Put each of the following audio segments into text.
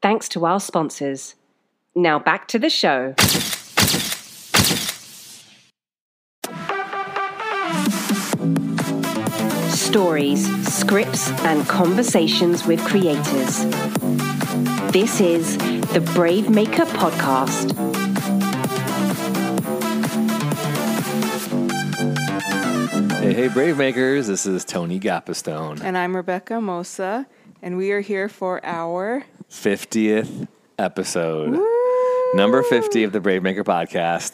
Thanks to our sponsors. Now back to the show. Stories, scripts, and conversations with creators. This is the Brave Maker Podcast. Hey, hey, Brave Makers. This is Tony Gapistone. And I'm Rebecca Mosa, and we are here for our 50th episode. Number 50 of the Brave Maker podcast.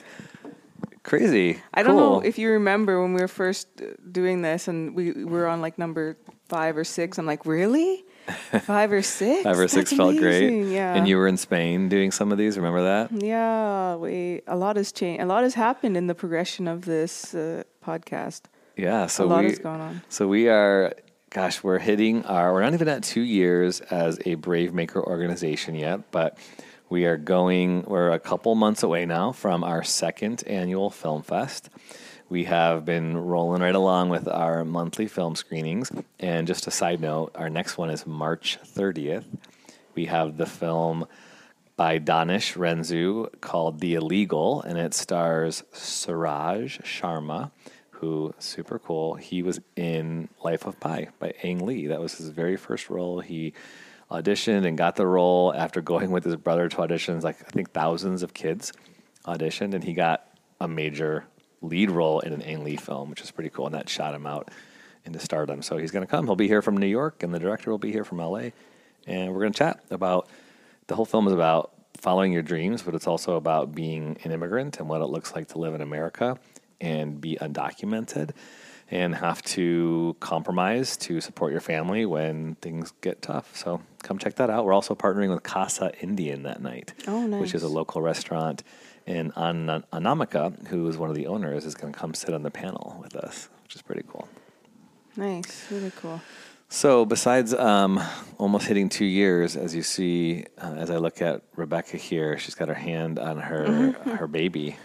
Crazy. I don't know if you remember when we were first doing this and we were on like number five or six. I'm like, really? Five or six? Five or six That's felt great. Yeah. And you were in Spain doing some of these. Remember that? Yeah, we a lot has changed. A lot has happened in the progression of this uh, podcast. Yeah. So a lot we, has gone on. So we are, gosh, we're hitting our, we're not even at two years as a Brave Maker organization yet, but we are going, we're a couple months away now from our second annual Film Fest. We have been rolling right along with our monthly film screenings. And just a side note, our next one is March 30th. We have the film by Danish Renzu called The Illegal, and it stars Suraj Sharma, who super cool. He was in Life of Pi by Ang Lee. That was his very first role. He auditioned and got the role after going with his brother to auditions. Like I think thousands of kids auditioned, and he got a major lead role in an Ang Lee film, which is pretty cool. And that shot him out into stardom. So he's going to come. He'll be here from New York, and the director will be here from LA. And we're going to chat about the whole film is about following your dreams, but it's also about being an immigrant and what it looks like to live in America and be undocumented and have to compromise to support your family when things get tough. So come check that out. We're also partnering with Casa Indian that night, Oh, which is a local restaurant. And An- Anamika, who is one of the owners, is going to come sit on the panel with us, which is pretty cool. Nice, really cool. So, besides um, almost hitting two years, as you see, uh, as I look at Rebecca here, she's got her hand on her Mm-hmm. her baby,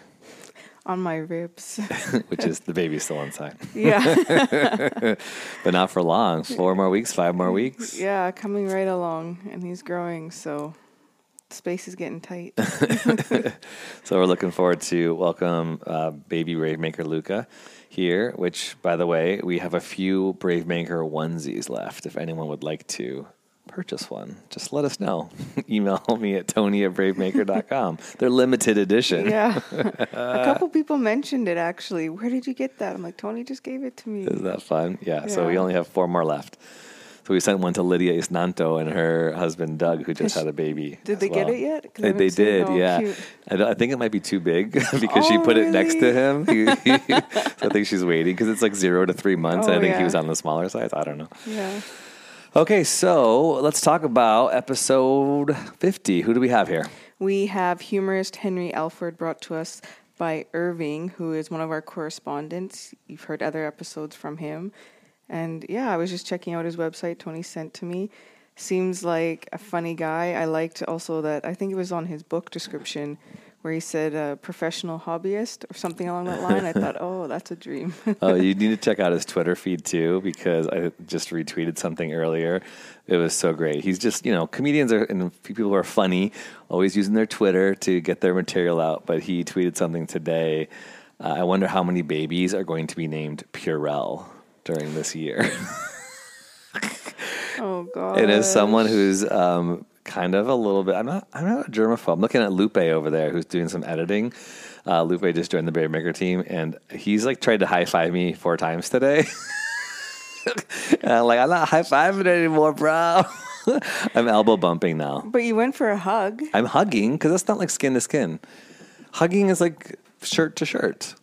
On my ribs. which is the baby's still inside, yeah, but not for long. Four more weeks, five more weeks. yeah, coming right along, and he's growing, so space is getting tight. So we're looking forward to welcome uh, baby Brave Maker Luca here. Which, by the way, we have a few Brave Maker onesies left. If anyone would like to purchase one, just let us know. Email me at tony at bravemaker.com. They're limited edition. Yeah. a couple people mentioned it actually. Where did you get that? I'm like, Tony just gave it to me. Is that fun? Yeah. So we only have four more left. So we sent one to Lydia Isnanto and her husband Doug, who just had a baby. Did they get it yet? They, they it. did, Oh, yeah. I, I think it might be too big because she Oh, put it next to him. so I think she's waiting because it's like zero to three months. Oh, I think he was on the smaller size. I don't know. Yeah. Okay, so let's talk about episode 50. Who do we have here? We have humorist Henry Alford brought to us by Irving, who is one of our correspondents. You've heard other episodes from him. And yeah, I was just checking out his website Tony sent to me. Seems like a funny guy. I liked also that, I think it was on his book description where he said uh, professional hobbyist or something along that line. I thought, oh, that's a dream. oh, you need to check out his Twitter feed too because I just retweeted something earlier. It was so great. He's just, you know, comedians are and people who are funny, always using their Twitter to get their material out. But he tweeted something today. Uh, I wonder how many babies are going to be named Purell during this year. oh, God. and as someone who's um, kind of a little bit, I'm not, I'm not a germaphobe. I'm looking at Lupe over there, who's doing some editing. Uh, Lupe just joined the Brave Maker team, and he's like tried to high five me four times today. I'm like, I'm not high fiving anymore, bro. I'm elbow bumping now. But you went for a hug. I'm hugging because that's not like skin to skin. Hugging is like shirt to shirt.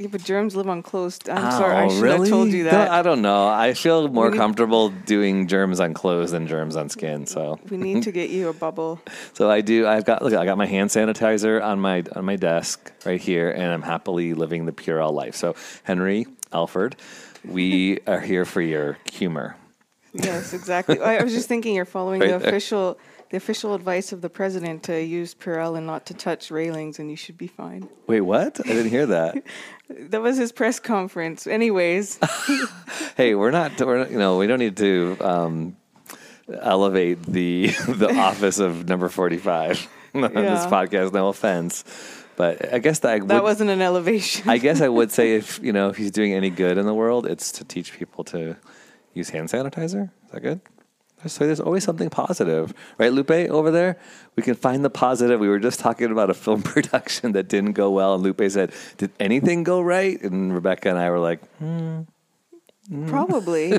Yeah, but germs live on clothes. I'm oh, sorry, I Oh, should really? have told you No, that. I don't know. I feel more We- comfortable doing germs on clothes than germs on skin. So, we need to get you a bubble. so I do. I've got look. I got my hand sanitizer on my on my desk right here, and I'm happily living the Purell life. So, Henry Alford, we are here for your humor. Yes, exactly. I I was just thinking you're following Right the there. official the official advice of the president to use Purell and not to touch railings, and you should be fine. Wait, what? I didn't hear that. That was his press conference. Anyways, hey, we're not. We're not, you know we don't need to um, elevate the the office of number forty five on this Yeah. podcast. No offense, but I guess that I that wasn't an elevation. I guess I would say if you know if he's doing any good in the world, it's to teach people to use hand sanitizer. Is that good? So there's always something positive, right, Lupe? Over there, we can find the positive. We were just talking about a film production that didn't go well, and Lupe said, "Did anything go right?" And Rebecca and I were like, Probably.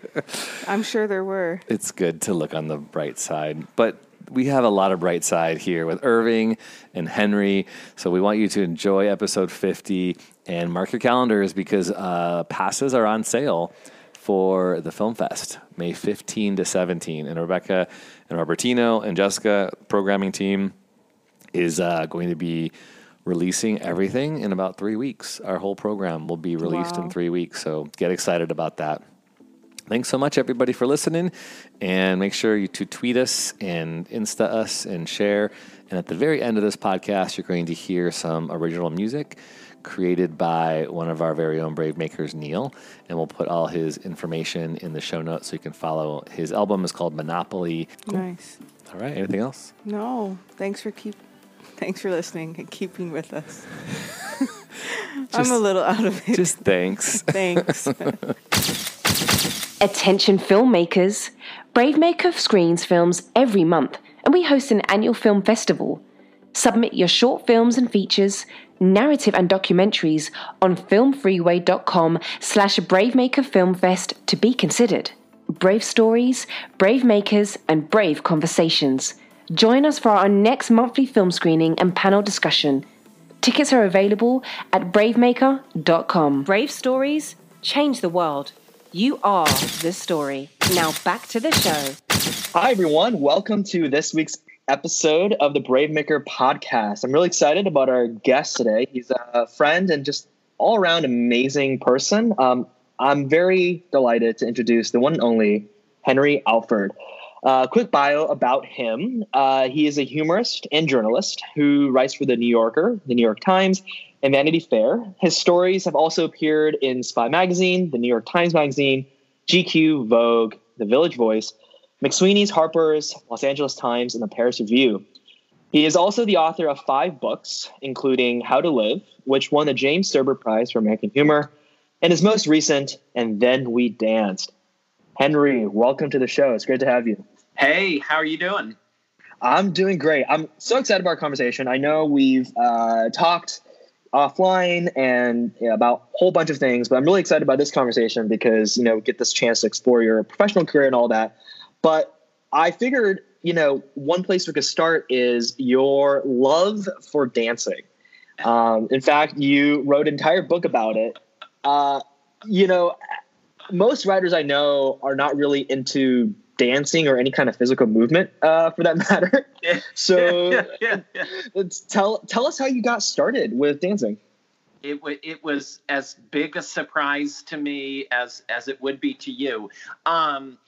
I'm sure there were. it's good to look on the bright side. But we have a lot of bright side here with Irving and Henry. So we want you to enjoy episode 50 and mark your calendars because uh, passes are on sale for the Film Fest, May 15 to 17. And Rebecca and Robertino and Jessica, programming team, is uh, going to be releasing everything in about three weeks. Our whole program will be released in three weeks. So get excited about that. Thanks so much, everybody, for listening. And make sure you to tweet us and Insta us and share. And at the very end of this podcast, you're going to hear some original music created by one of our very own Brave Makers, Neil. And we'll put all his information in the show notes so you can follow. His album is called Monopoly. Nice. All right, anything else? No, thanks for keep. Thanks for listening and keeping with us. I'm a little out of it. Just thanks. Thanks. Attention filmmakers! Bravemaker of screens films every month, and we host an annual film festival. Submit your short films and features, narrative and documentaries on filmfreeway.com slash Bravemaker Film Fest to be considered. Brave stories, brave makers, and brave conversations. Join us for our next monthly film screening and panel discussion. Tickets are available at bravemaker.com. Brave stories change the world. You are the story. Now back to the show. Hi, everyone. Welcome to this week's episode of the Brave Maker podcast. I'm really excited about our guest today. He's a friend and just all around amazing person. Um, I'm very delighted to introduce the one and only Henry Alford. Uh, quick bio about him. Uh, he is a humorist and journalist who writes for The New Yorker, The New York Times, and Vanity Fair. His stories have also appeared in Spy Magazine, The New York Times Magazine, GQ, Vogue, The Village Voice, McSweeney's, Harper's, Los Angeles Times, and the Paris Review. He is also the author of five books, including How to Live, which won the James Thurber Prize for American Humor, and his most recent, And Then We Danced. Henry, welcome to the show. It's great to have you. Hey, how are you doing? I'm doing great. I'm so excited about our conversation. I know we've uh, talked offline and you know, about a whole bunch of things, but I'm really excited about this conversation because you know we get this chance to explore your professional career and all that. But I figured, you know, one place we could start is your love for dancing. Um, in fact, you wrote an entire book about it. Uh, you know, most writers I know are not really into dancing or any kind of physical movement, uh, for that matter. So, yeah, yeah, let's tell tell us how you got started with dancing. It, wa it was as big a surprise to me as as it would be to you. Um,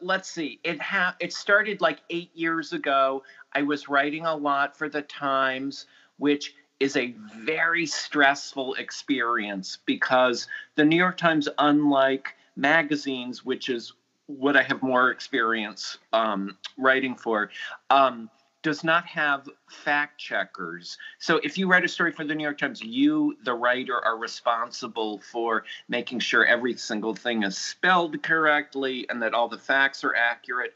let's see. It ha- it started like eight years ago. I was writing a lot for the Times, which is a very stressful experience because the New York Times, unlike magazines, which is what I have more experience um, writing for, um, does not have fact checkers. So if you write a story for the New York Times, you, the writer, are responsible for making sure every single thing is spelled correctly and that all the facts are accurate.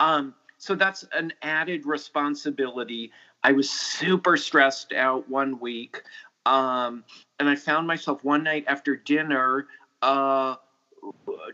Um, so that's an added responsibility. I was super stressed out one week. Um, and I found myself one night after dinner uh,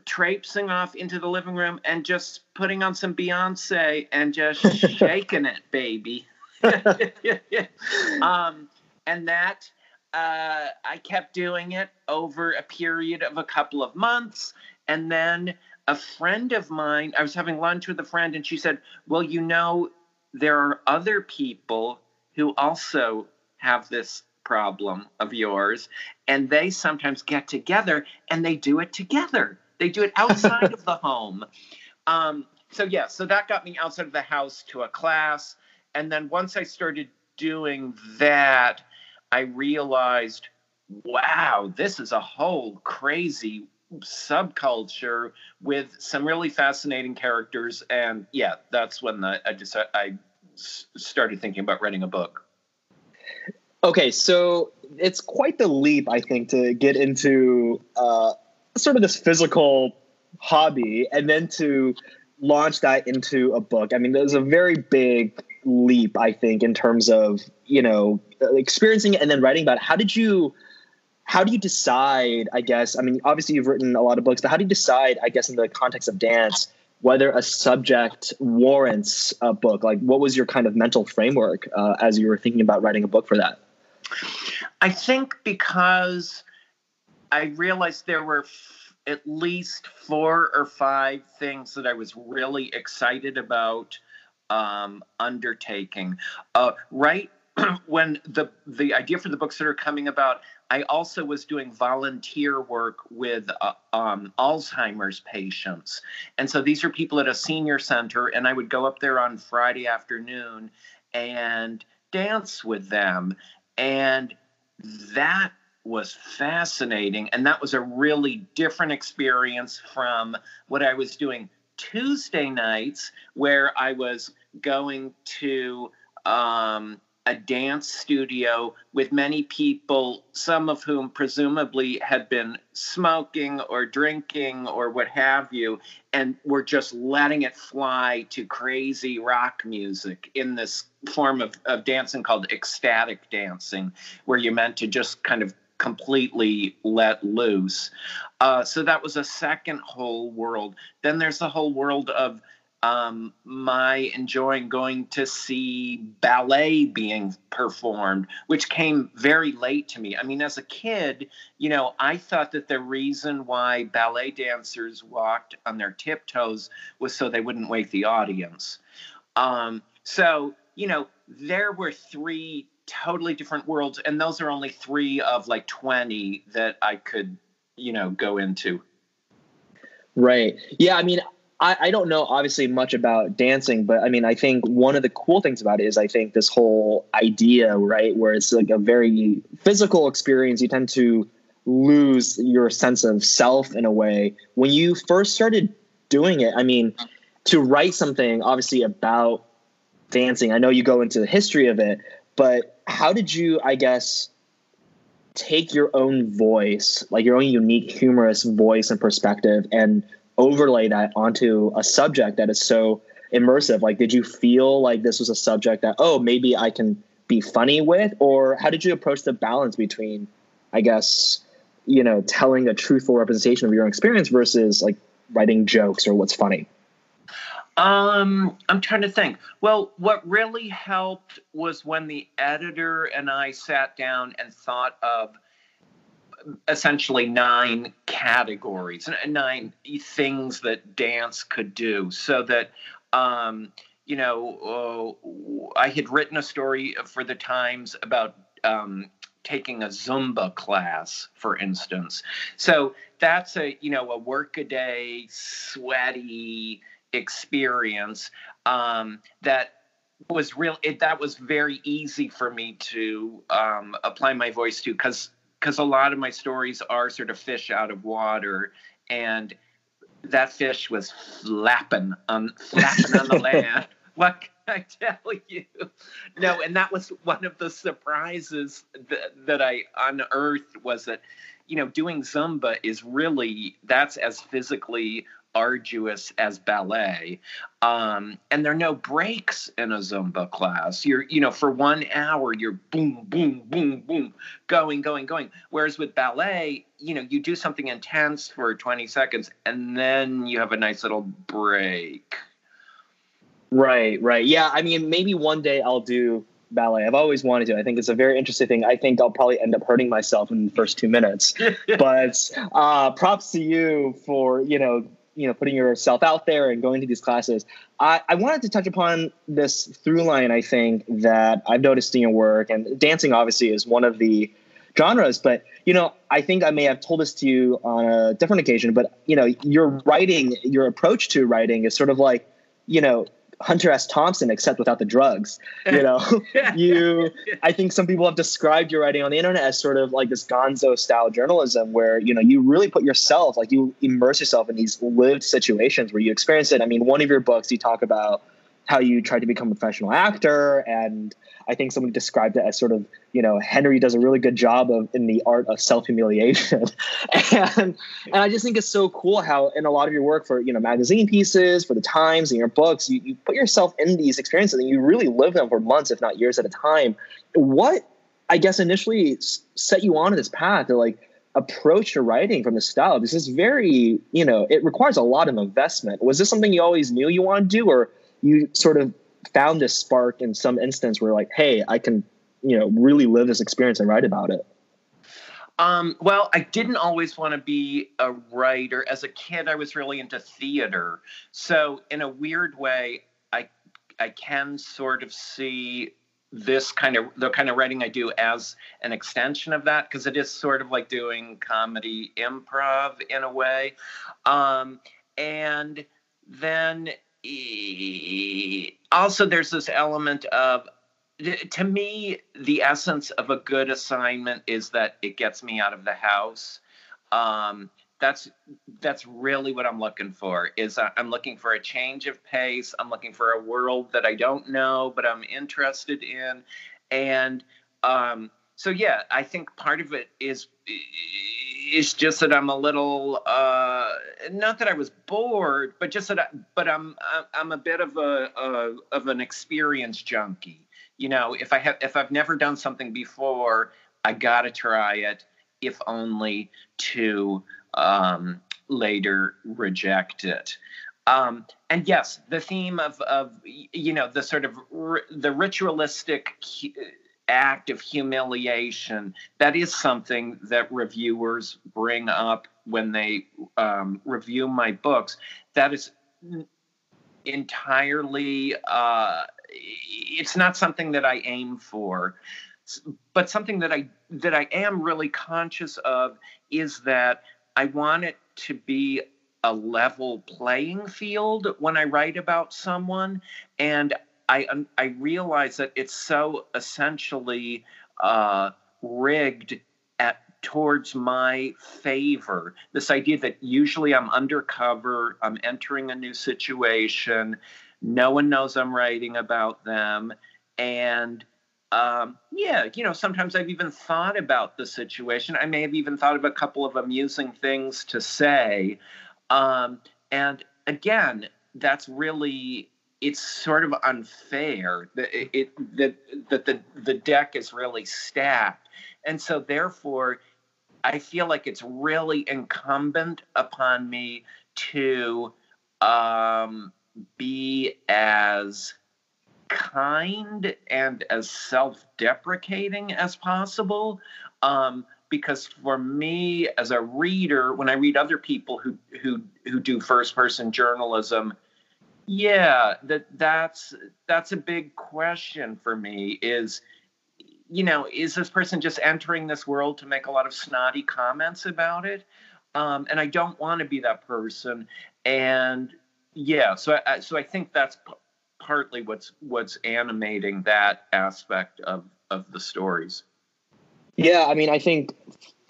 traipsing off into the living room and just putting on some Beyonce and just shaking it, baby. um, and that uh, I kept doing it over a period of a couple of months. And then a friend of mine, I was having lunch with a friend, and she said, Well, you know, there are other people who also have this problem of yours, and they sometimes get together and they do it together. They do it outside of the home. Um, so, yeah, so that got me outside of the house to a class. And then once I started doing that, I realized, wow, this is a whole crazy subculture with some really fascinating characters. And yeah, that's when the, I just I started thinking about writing a book. Okay, so it's quite the leap, I think, to get into uh, sort of this physical hobby and then to launch that into a book. I mean, there's a very big leap, I think, in terms of you know experiencing it and then writing about it. How did you? How do you decide? I guess. I mean, obviously, you've written a lot of books, but how do you decide? I guess, in the context of dance, whether a subject warrants a book. Like, what was your kind of mental framework uh, as you were thinking about writing a book for that? I think because I realized there were f- at least four or five things that I was really excited about um, undertaking. Uh, right when the the idea for the books that are coming about, I also was doing volunteer work with uh, um, Alzheimer's patients, and so these are people at a senior center, and I would go up there on Friday afternoon and dance with them, and that was fascinating, and that was a really different experience from what I was doing Tuesday nights, where I was going to um, a dance studio with many people, some of whom presumably had been smoking or drinking or what have you, and were just letting it fly to crazy rock music in this form of, of dancing called ecstatic dancing, where you're meant to just kind of completely let loose. Uh, so that was a second whole world. Then there's the whole world of um, my enjoying going to see ballet being performed, which came very late to me. I mean, as a kid, you know, I thought that the reason why ballet dancers walked on their tiptoes was so they wouldn't wake the audience. Um, so, you know, there were three totally different worlds, and those are only three of like 20 that I could, you know, go into. Right. Yeah. I mean, I, I don't know obviously much about dancing, but I mean, I think one of the cool things about it is I think this whole idea, right, where it's like a very physical experience, you tend to lose your sense of self in a way. When you first started doing it, I mean, to write something obviously about dancing, I know you go into the history of it, but how did you, I guess, take your own voice, like your own unique humorous voice and perspective, and overlay that onto a subject that is so immersive? Like, did you feel like this was a subject that, oh, maybe I can be funny with? Or how did you approach the balance between, I guess, you know, telling a truthful representation of your own experience versus like writing jokes or what's funny? Um, I'm trying to think. Well, what really helped was when the editor and I sat down and thought of essentially nine categories, nine things that dance could do, so that um, you know, uh, I had written a story for the Times about um, taking a Zumba class, for instance. So that's a you know a workaday, sweaty experience um, that was real. It, that was very easy for me to um, apply my voice to because because a lot of my stories are sort of fish out of water and that fish was flapping on flapping on the land. What can i tell you? No and that was one of the surprises that, that i unearthed was that you know doing zumba is really that's as physically arduous as ballet. Um, and there are no breaks in a Zumba class. You're, you know, for one hour, you're boom, boom, boom, boom, going, going, going. Whereas with ballet, you know, you do something intense for 20 seconds and then you have a nice little break. Right, right. Yeah, I mean, maybe one day I'll do ballet. I've always wanted to. I think it's a very interesting thing. I think I'll probably end up hurting myself in the first two minutes. but uh, props to you for you know you know putting yourself out there and going to these classes. I, I wanted to touch upon this through line. I think that I've noticed in your work, and dancing obviously is one of the genres. But you know, I think I may have told this to you on a different occasion. But you know, your writing, your approach to writing is sort of like you know Hunter S. Thompson, except without the drugs. You know, you. I think some people have described your writing on the internet as sort of like this Gonzo style journalism, where you know you really put yourself, like you immerse yourself in these lived situations where you experience it. I mean, one of your books you talk about how you tried to become a professional actor and I think someone described it as sort of, you know, Henry does a really good job of in the art of self humiliation, and and I just think it's so cool how in a lot of your work for you know magazine pieces, for the Times, and your books, you, you put yourself in these experiences and you really live them for months, if not years at a time. What I guess initially set you on this path to like approach to writing from the style? This is very, you know, it requires a lot of investment. Was this something you always knew you wanted to do, or you sort of found this spark in some instance where like, hey, I can, you know, really live this experience and write about it? Um, well, I didn't always want to be a writer. As a kid, I was really into theater. So in a weird way, I I can sort of see this kind of the kind of writing I do as an extension of that because it is sort of like doing comedy improv in a way. Um, and then also there's this element of to me the essence of a good assignment is that it gets me out of the house. Um, that's that's really what i'm looking for is i'm looking for a change of pace. I'm looking for a world that i don't know but i'm interested in. And um, so yeah i think part of it is it's just that I'm a little uh, not that I was bored, but just that I, but I'm I'm a bit of a, a of an experience junkie. You know, if I have if I've never done something before, I gotta try it, if only to um, later reject it. Um, and yes, the theme of of you know the sort of the ritualistic act of humiliation. That is something that reviewers bring up when they um, review my books. That is entirely uh, it's not something that i aim for. But something that i that i am really conscious of is that i want it to be a level playing field when i write about someone and I I realize that it's so essentially uh, rigged at towards my favor. This idea that usually I'm undercover, I'm entering a new situation, no one knows I'm writing about them, and um, yeah, you know, sometimes I've even thought about the situation. I may have even thought of a couple of amusing things to say. Um, and again, that's really it's sort of unfair that it, that that the the deck is really stacked, and so therefore, I feel like it's really incumbent upon me to um, be as kind and as self-deprecating as possible. Um, because for me as a reader, when I read other people who who who do first-person journalism yeah, that that's that's a big question for me is you know, is this person just entering this world to make a lot of snotty comments about it? Um, and I don't want to be that person. And yeah, so I, so I think that's p- partly what's what's animating that aspect of of the stories. Yeah, I mean, I think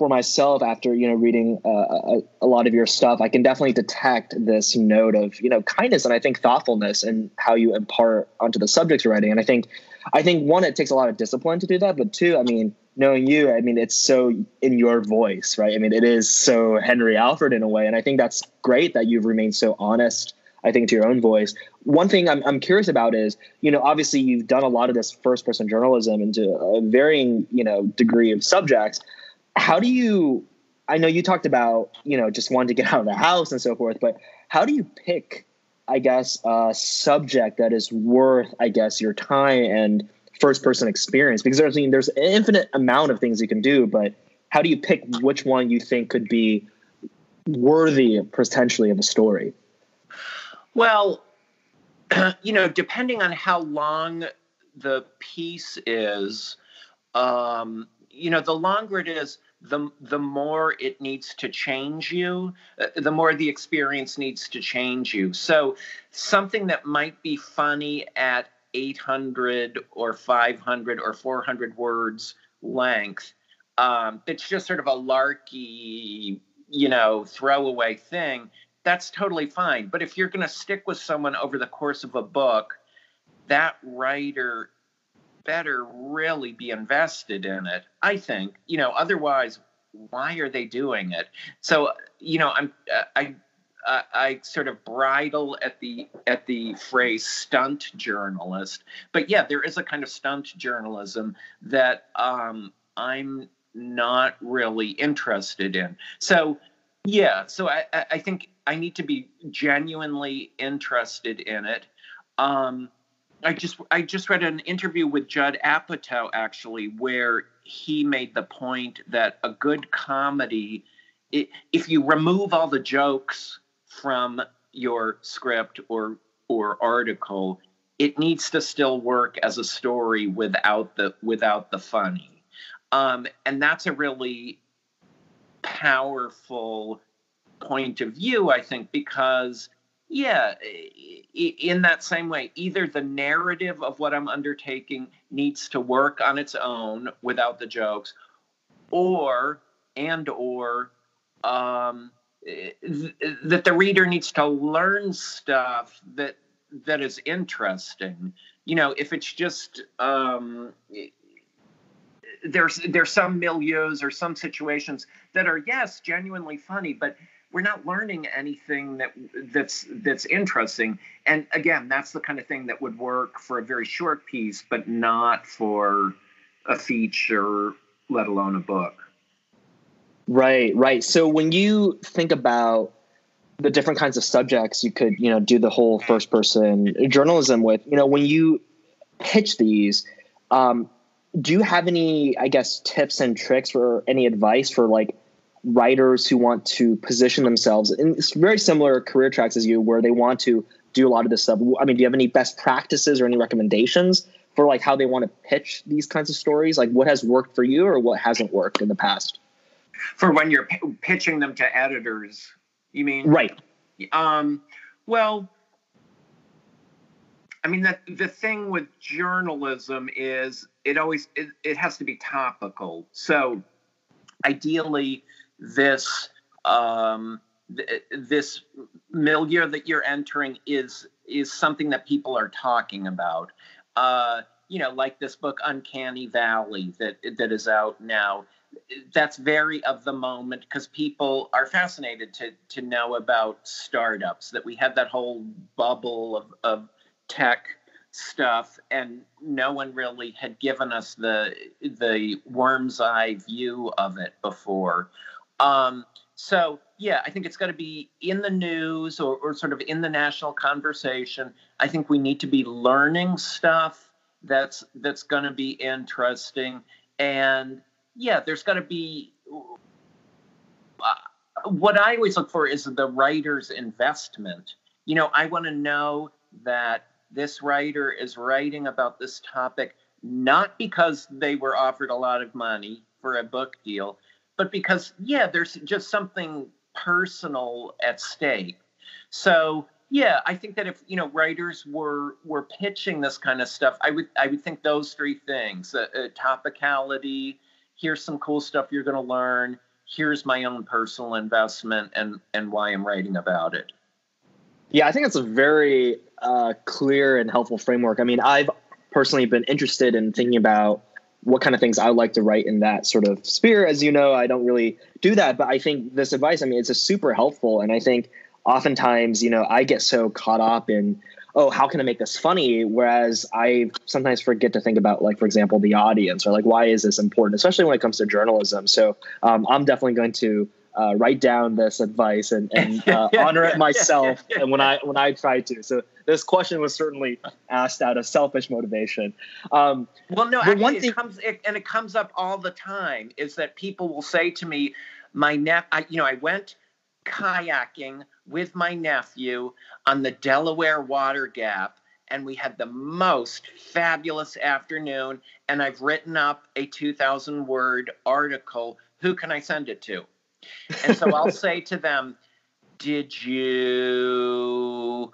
for myself after you know reading uh, a, a, lot of your stuff i can definitely detect this note of you know kindness and i think thoughtfulness and how you impart onto the subjects you're writing. And i think i think one it takes a lot of discipline to do that but two i mean knowing you i mean it's so in your voice right? I mean it is so henry alford in a way and i think that's great that you've remained so honest i think to your own voice. One thing I'm, I'm curious about is you know obviously you've done a lot of this first person journalism into a varying you know degree of subjects how do you i know you talked about you know just wanting to get out of the house and so forth but how do you pick i guess a subject that is worth i guess your time and first person experience because there's I mean, there's an infinite amount of things you can do, but how do you pick which one you think could be worthy potentially of a story? Well, you know, depending on how long the piece is, um, you know, the longer it is, the the more it needs to change you, uh, the more the experience needs to change you. So something that might be funny at 800 or 500 or 400 words length, um, it's just sort of a larky, you know, throwaway thing. That's totally fine. But if you're going to stick with someone over the course of a book, that writer better really be invested in it. I think, you know, otherwise, why are they doing it? So, you know, I'm, uh, I, uh, I sort of bridle at the at the phrase stunt journalist, but yeah, there is a kind of stunt journalism that um, I'm not really interested in. So yeah, so I, I think I need to be genuinely interested in it. Um, I just I just read an interview with Judd Apatow actually where he made the point that a good comedy it, if you remove all the jokes from your script or or article it needs to still work as a story without the without the funny. Um, and that's a really powerful point of view i think because yeah, in that same way, either the narrative of what I'm undertaking needs to work on its own without the jokes, or and or um, th- that the reader needs to learn stuff that that is interesting. You know, if it's just um, there's there's some milieus or some situations that are yes genuinely funny, but we're not learning anything that that's that's interesting. And again that's the kind of thing that would work for a very short piece but not for a feature let alone a book. Right right. So when you think about the different kinds of subjects you could you know do the whole first person journalism with you know when you pitch these um, do you have any i guess tips and tricks or any advice for like writers who want to position themselves in very similar career tracks as you, where they want to do a lot of this stuff. I mean, do you have any best practices or any recommendations for like how they want to pitch these kinds of stories? Like what has worked for you or what hasn't worked in the past? For when you're p- pitching them to editors, you mean? Right. Um, well, I mean, the, the thing with journalism is it always, it, it has to be topical. So ideally, this um, th- this milieu that you're entering is is something that people are talking about. Uh, you know, like this book Uncanny Valley that that is out now. That's very of the moment because people are fascinated to to know about startups. That we had that whole bubble of of tech stuff and no one really had given us the the worm's eye view of it before um, so yeah, I think it's got to be in the news or, or sort of in the national conversation. I think we need to be learning stuff that's that's going to be interesting, and yeah, there's got to be. Uh, what I always look for is the writer's investment. You know, I want to know that this writer is writing about this topic not because they were offered a lot of money for a book deal, but because yeah, there's just something personal at stake. So yeah, I think that if you know writers were were pitching this kind of stuff, I would I would think those three things: uh, uh, topicality. Here's some cool stuff you're going to learn. Here's my own personal investment and and why I'm writing about it. Yeah, I think it's a very uh, clear and helpful framework. I mean, I've personally been interested in thinking about what kind of things I like to write in that sort of sphere. As you know, I don't really do that, but I think this advice, I mean, it's a super helpful. And I think oftentimes, you know, I get so caught up in, oh, how can I make this funny? Whereas I sometimes forget to think about, like, for example, the audience or like, why is this important, especially when it comes to journalism. So um, I'm definitely going to uh, write down this advice and, and uh, honor it myself and when I when I try to. So this question was certainly asked out of selfish motivation. Um, well, no, actually, one thing- it comes it, and it comes up all the time is that people will say to me, "My nep, I, you know, I went kayaking with my nephew on the Delaware Water Gap." and we had the most fabulous afternoon. And I've written up a 2,000 word article. Who can I send it to? And so I'll say to them, Did you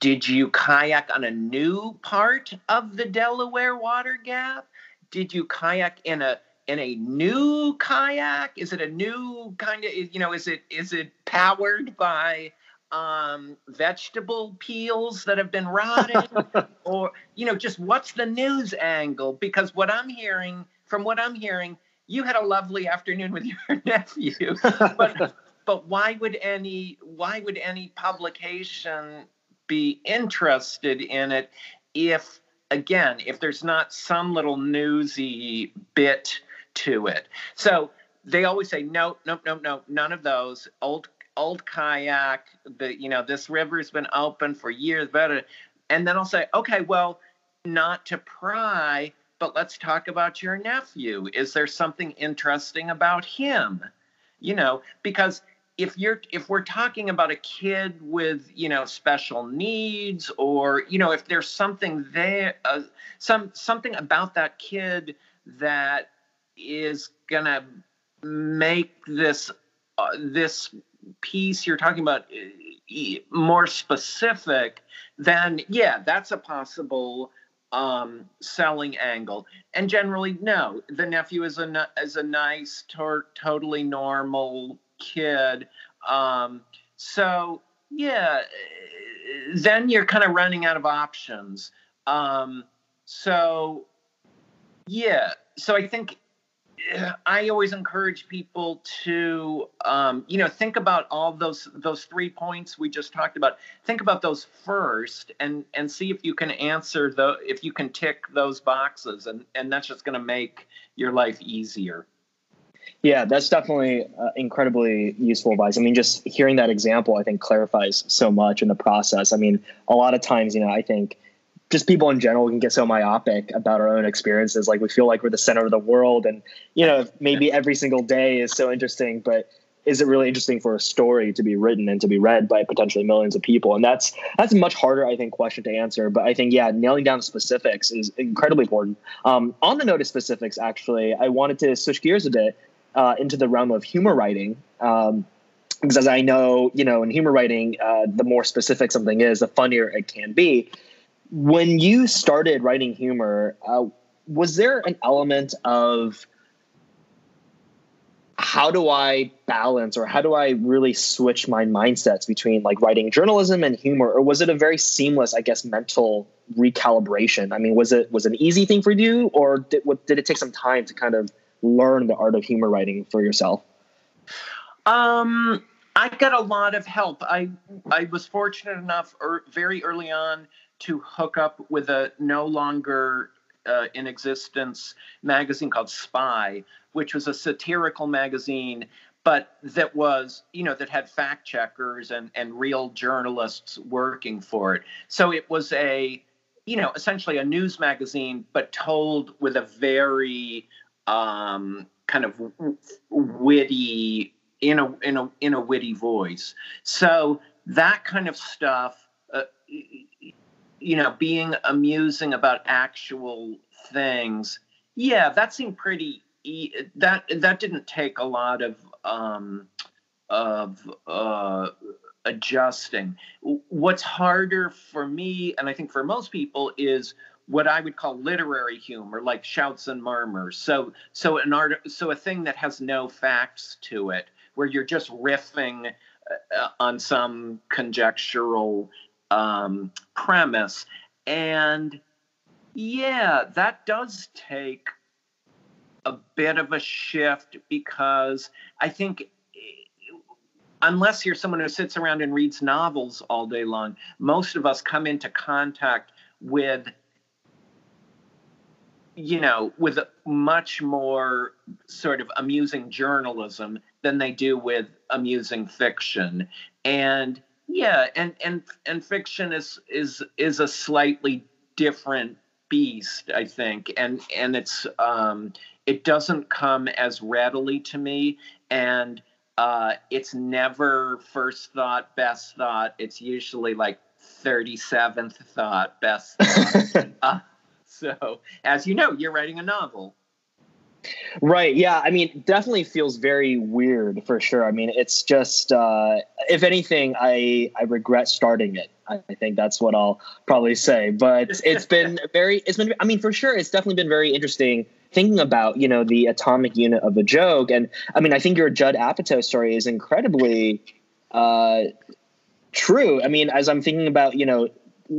did you kayak on a new part of the Delaware Water Gap? Did you kayak in a in a new kayak? Is it a new kind of you know? Is it is it powered by um, vegetable peels that have been rotting, or you know, just what's the news angle? Because what I'm hearing, from what I'm hearing, you had a lovely afternoon with your nephew, but but why would any why would any publication be interested in it if again if there's not some little newsy bit to it? So they always say no no no no none of those. Old old kayak the you know this river's been open for years better and then i'll say okay well not to pry but let's talk about your nephew. Is there something interesting about him? You know because if you're if we're talking about a kid with you know special needs or you know if there's something there uh, some something about that kid that is gonna make this uh, this piece you're talking about uh, more specific, then yeah, that's a possible um, selling angle. And generally, no, the nephew is a is a nice, totally normal kid. Um, so yeah, then you're kind of running out of options. Um, so yeah, so I think I always encourage people to, um, you know, think about all those those three points we just talked about. Think about those first, and and see if you can answer the if you can tick those boxes, and and that's just going to make your life easier. Yeah, that's definitely uh, incredibly useful advice. I mean, just hearing that example, I think clarifies so much in the process. I mean, a lot of times, you know, I think just people in general can get so myopic about our own experiences. Like we feel like we're the center of the world, and you know maybe every single day is so interesting, but is it really interesting for a story to be written and to be read by potentially millions of people? And that's that's a much harder, I think, question to answer. But I think yeah, nailing down the specifics is incredibly important. Um, on the note of specifics, actually, I wanted to switch gears a bit uh, into the realm of humor writing. Um, because as I know, you know, in humor writing, uh, the more specific something is, the funnier it can be when you started writing humor, uh, was there an element of how do I balance or how do I really switch my mindsets between like writing journalism and humor, or was it a very seamless, I guess, mental recalibration? I mean, was it was it an easy thing for you, or did, what, did it take some time to kind of learn the art of humor writing for yourself? Um, I got a lot of help. I I was fortunate enough, or very early on, to hook up with a no longer uh, in existence magazine called Spy, which was a satirical magazine, but that was, you know, that had fact checkers and, and real journalists working for it. So it was a, you know, essentially a news magazine, but told with a very um, kind of witty, in a in a in a witty voice. So that kind of stuff. Uh, you know, being amusing about actual things. Yeah, that seemed pretty. E- that that didn't take a lot of um, of uh, adjusting. What's harder for me, and I think for most people, is what I would call literary humor, like shouts and murmurs. So, so an art, so a thing that has no facts to it, where you're just riffing uh, on some conjectural um, premise. And yeah, that does take a bit of a shift because I think unless you're someone who sits around and reads novels all day long, most of us come into contact with you know with much more sort of amusing journalism than they do with amusing fiction. And yeah, and and and fiction is is is a slightly different beast, I think, and and it's um, it doesn't come as readily to me, and uh, it's never first thought, best thought. It's usually like thirty seventh thought, best. Thought. uh, so, as you know, you're writing a novel. Right. Yeah. I mean, definitely feels very weird for sure. I mean, it's just, uh, if anything, I, I regret starting it. I, think that's what I'll probably say. But it's been very, it's been, I mean, for sure, it's definitely been very interesting thinking about, you know, the atomic unit of a joke. And I mean, I think your Judd Apatow story is incredibly uh, true. I mean, as I'm thinking about, you know,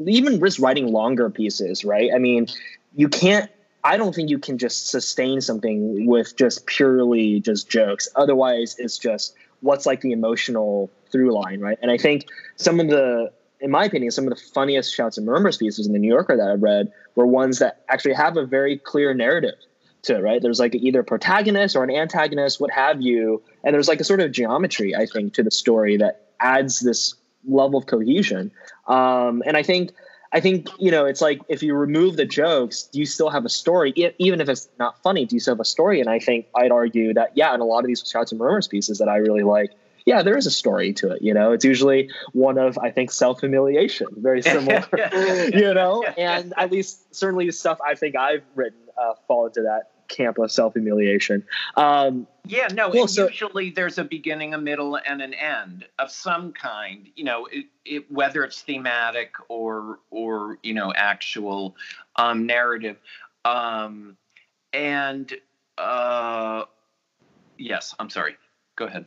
even just writing longer pieces, right? I mean, you can't I don't think you can just sustain something with just purely just jokes. Otherwise, it's just what's like the emotional through line, right? And I think some of the, in my opinion, some of the funniest shouts and murmurs pieces in the New Yorker that I've read were ones that actually have a very clear narrative to it, right? There's like either a protagonist or an antagonist, what have you, and there's like a sort of geometry, I think, to the story that adds this level of cohesion. Um, and I think I think you know it's like if you remove the jokes, do you still have a story? Even if it's not funny, do you still have a story? And I think I'd argue that yeah, in a lot of these shouts and murmurs pieces that I really like, yeah, there is a story to it. You know, it's usually one of I think self humiliation, very similar. you know, and at least certainly the stuff I think I've written uh, fall into that camp of self humiliation. Um, yeah, no. Well, so, usually there's a beginning, a middle, and an end of some kind. You know, it, it, whether it's thematic or or you know actual um, narrative. Um, and uh, yes, I'm sorry. Go ahead.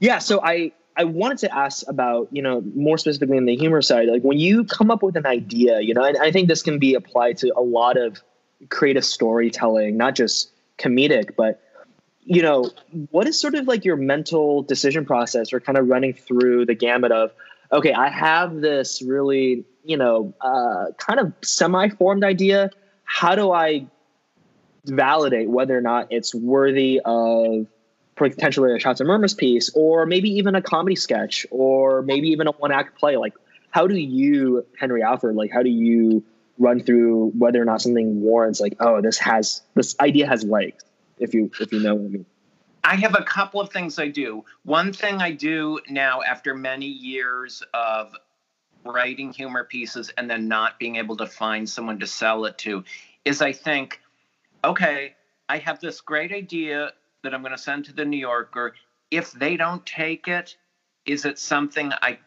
Yeah. So I I wanted to ask about, you know, more specifically in the humor side, like when you come up with an idea, you know, and I think this can be applied to a lot of creative storytelling, not just comedic, but you know, what is sort of like your mental decision process or kind of running through the gamut of, okay, I have this really, you know, uh, kind of semi formed idea. How do I validate whether or not it's worthy of potentially a Shouts and Murmurs piece or maybe even a comedy sketch or maybe even a one act play? Like, how do you, Henry Alford, like, how do you run through whether or not something warrants like oh this has this idea has legs if you if you know what I mean. I have a couple of things I do. One thing I do now after many years of writing humor pieces and then not being able to find someone to sell it to is I think okay, I have this great idea that I'm going to send to the New Yorker. If they don't take it, is it something I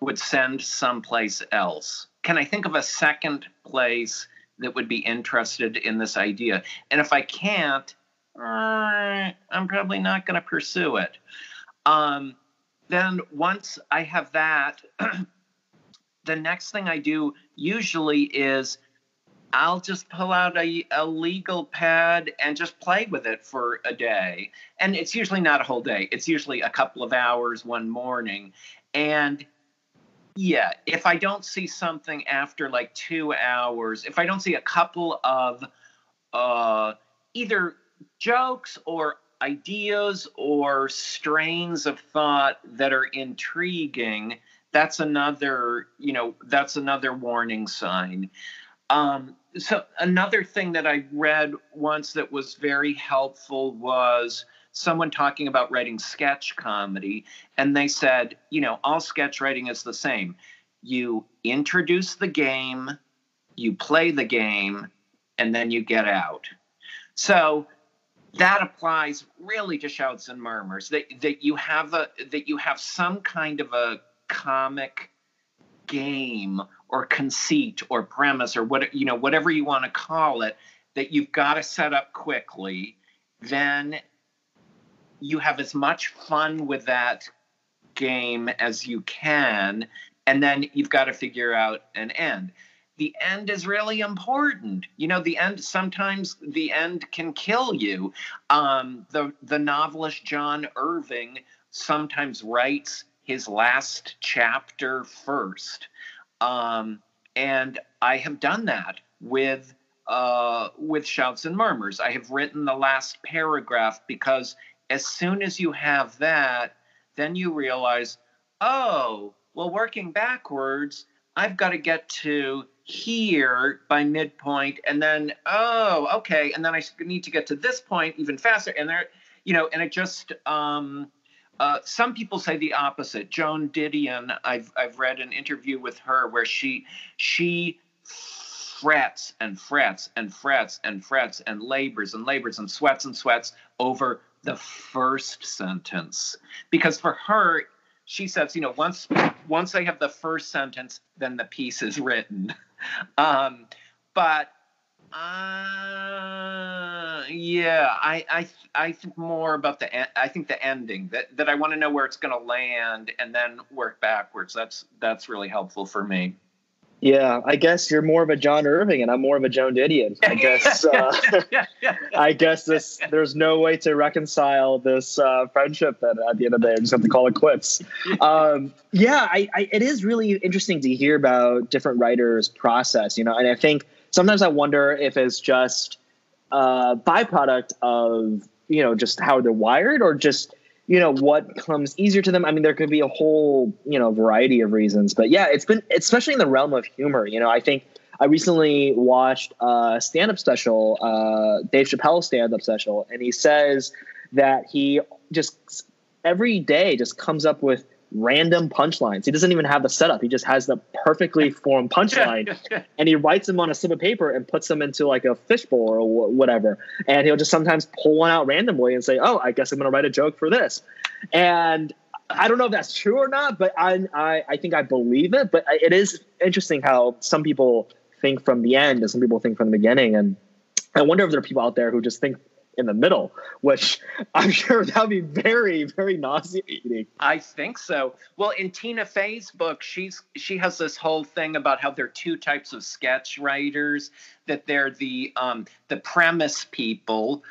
would send someplace else? Can I think of a second place that would be interested in this idea? And if I can't, uh, I'm probably not going to pursue it. Um, then once I have that, the next thing I do usually is I'll just pull out a, a legal pad and just play with it for a day. And it's usually not a whole day, it's usually a couple of hours one morning. And yeah, if I don't see something after like two hours, if I don't see a couple of uh, either jokes or ideas or strains of thought that are intriguing, that's another, you know, that's another warning sign. Um, so another thing that I read once that was very helpful was someone talking about writing sketch comedy, and they said, you know, all sketch writing is the same. You introduce the game, you play the game, and then you get out. So that applies really to shouts and murmurs that that you have a that you have some kind of a comic game or conceit or premise or what you know whatever you want to call it that you've got to set up quickly then you have as much fun with that game as you can, and then you've got to figure out an end. The end is really important. You know, the end sometimes the end can kill you. Um, the the novelist John Irving sometimes writes his last chapter first, um, and I have done that with uh, with shouts and murmurs. I have written the last paragraph because as soon as you have that, then you realize, oh, well, working backwards, I've got to get to here by midpoint, and then oh, okay, and then I need to get to this point even faster, and there, you know, and it just. Um, uh, some people say the opposite. Joan Didion, I've I've read an interview with her where she she frets and frets and frets and frets and labors and labors and sweats and sweats over the first sentence because for her she says you know once once I have the first sentence then the piece is written um, but uh, yeah, I, I, I think more about the, I think the ending that, that I want to know where it's going to land and then work backwards. That's, that's really helpful for me. Yeah, I guess you're more of a John Irving and I'm more of a Joan Didion. I guess uh, I guess this there's no way to reconcile this uh, friendship that at the end of the day I'm just have to call it quits. Um, yeah, I, I, it is really interesting to hear about different writers' process, you know, and I think sometimes I wonder if it's just a byproduct of you know just how they're wired or just you know what comes easier to them. I mean there could be a whole you know variety of reasons but yeah it's been especially in the realm of humor you know i think i recently watched a stand-up special uh, dave chappelle stand-up special and he says that he just every day just comes up with random punchlines. He doesn't even have the setup. He just has the perfectly formed punchline, and he writes them on a slip of paper and puts them into like a fishbowl or whatever. And he'll just sometimes pull one out randomly and say, "Oh, I guess I'm going to write a joke for this." And I don't know if that's true or not, but I I, I think I believe it. But it is interesting how some people think from the end and some people think from the beginning, and I wonder if there are people out there who just think in the middle, which I'm sure that would be very, very nauseating. I think so. Well, in Tina Fey's book, she's she has this whole thing about how there are two types of sketch writers. That they're the um, the premise people,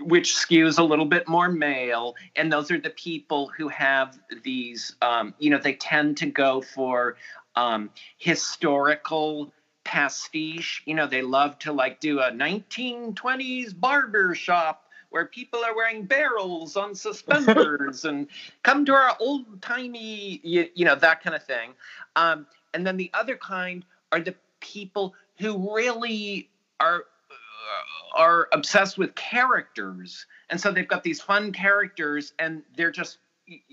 which skews a little bit more male, and those are the people who have these. Um, you know, they tend to go for um, historical pastiche. You know, they love to like do a 1920s barber shop where people are wearing barrels on suspenders and come to our old timey, you, you, know, that kind of thing. Um, and then the other kind are the people who really are uh, are obsessed with characters and so they've got these fun characters and they're just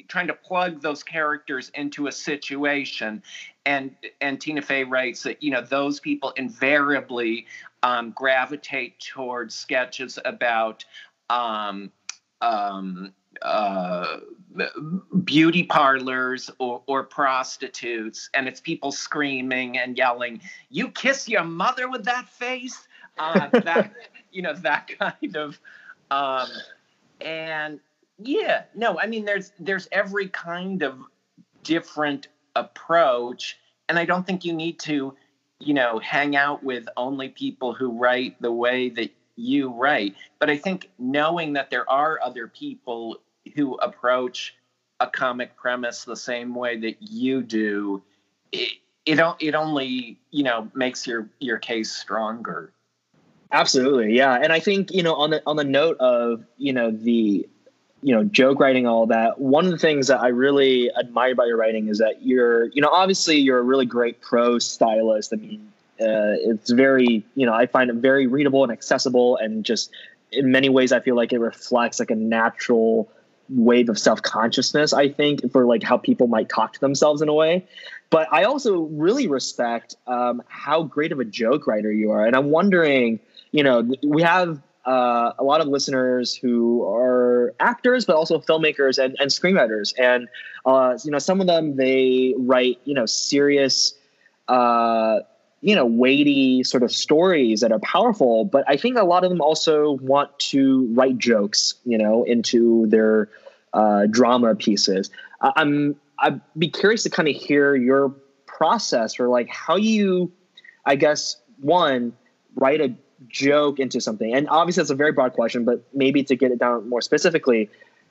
trying to plug those characters into a situation. And and tina fey writes that you know those people invariably um, gravitate towards sketches about um, um, uh, beauty parlors or, or prostitutes. And it's people screaming and yelling you kiss your mother with that face? Uh, that you know that kind of um, and yeah, no, I mean there's there's every kind of different approach and I don't think you need to, you know, hang out with only people who write the way that you write, but I think knowing that there are other people who approach a comic premise the same way that you do, it it, it only, you know, makes your your case stronger. Absolutely, yeah, and I think you know on the on the note of you know the you know joke writing all that one of the things that i really admire about your writing is that you're you know obviously you're a really great prose stylist. I mean uh, it's very you know i find it very readable and accessible and just in many ways i feel like it reflects like a natural wave of self-consciousness i think for like how people might talk to themselves in a way. But i also really respect um, how great of a joke writer you are. And i'm wondering you know we have uh, a lot of listeners who are actors, but also filmmakers and, and screenwriters. And, uh, you know, some of them, they write, you know, serious, uh, you know, weighty sort of stories that are powerful. But I think a lot of them also want to write jokes, you know, into their uh, drama pieces. I'm, I'd be curious to kind of hear your process or like how you, I guess, one, write a joke into something? And obviously, that's a very broad question, but maybe to get it down more specifically,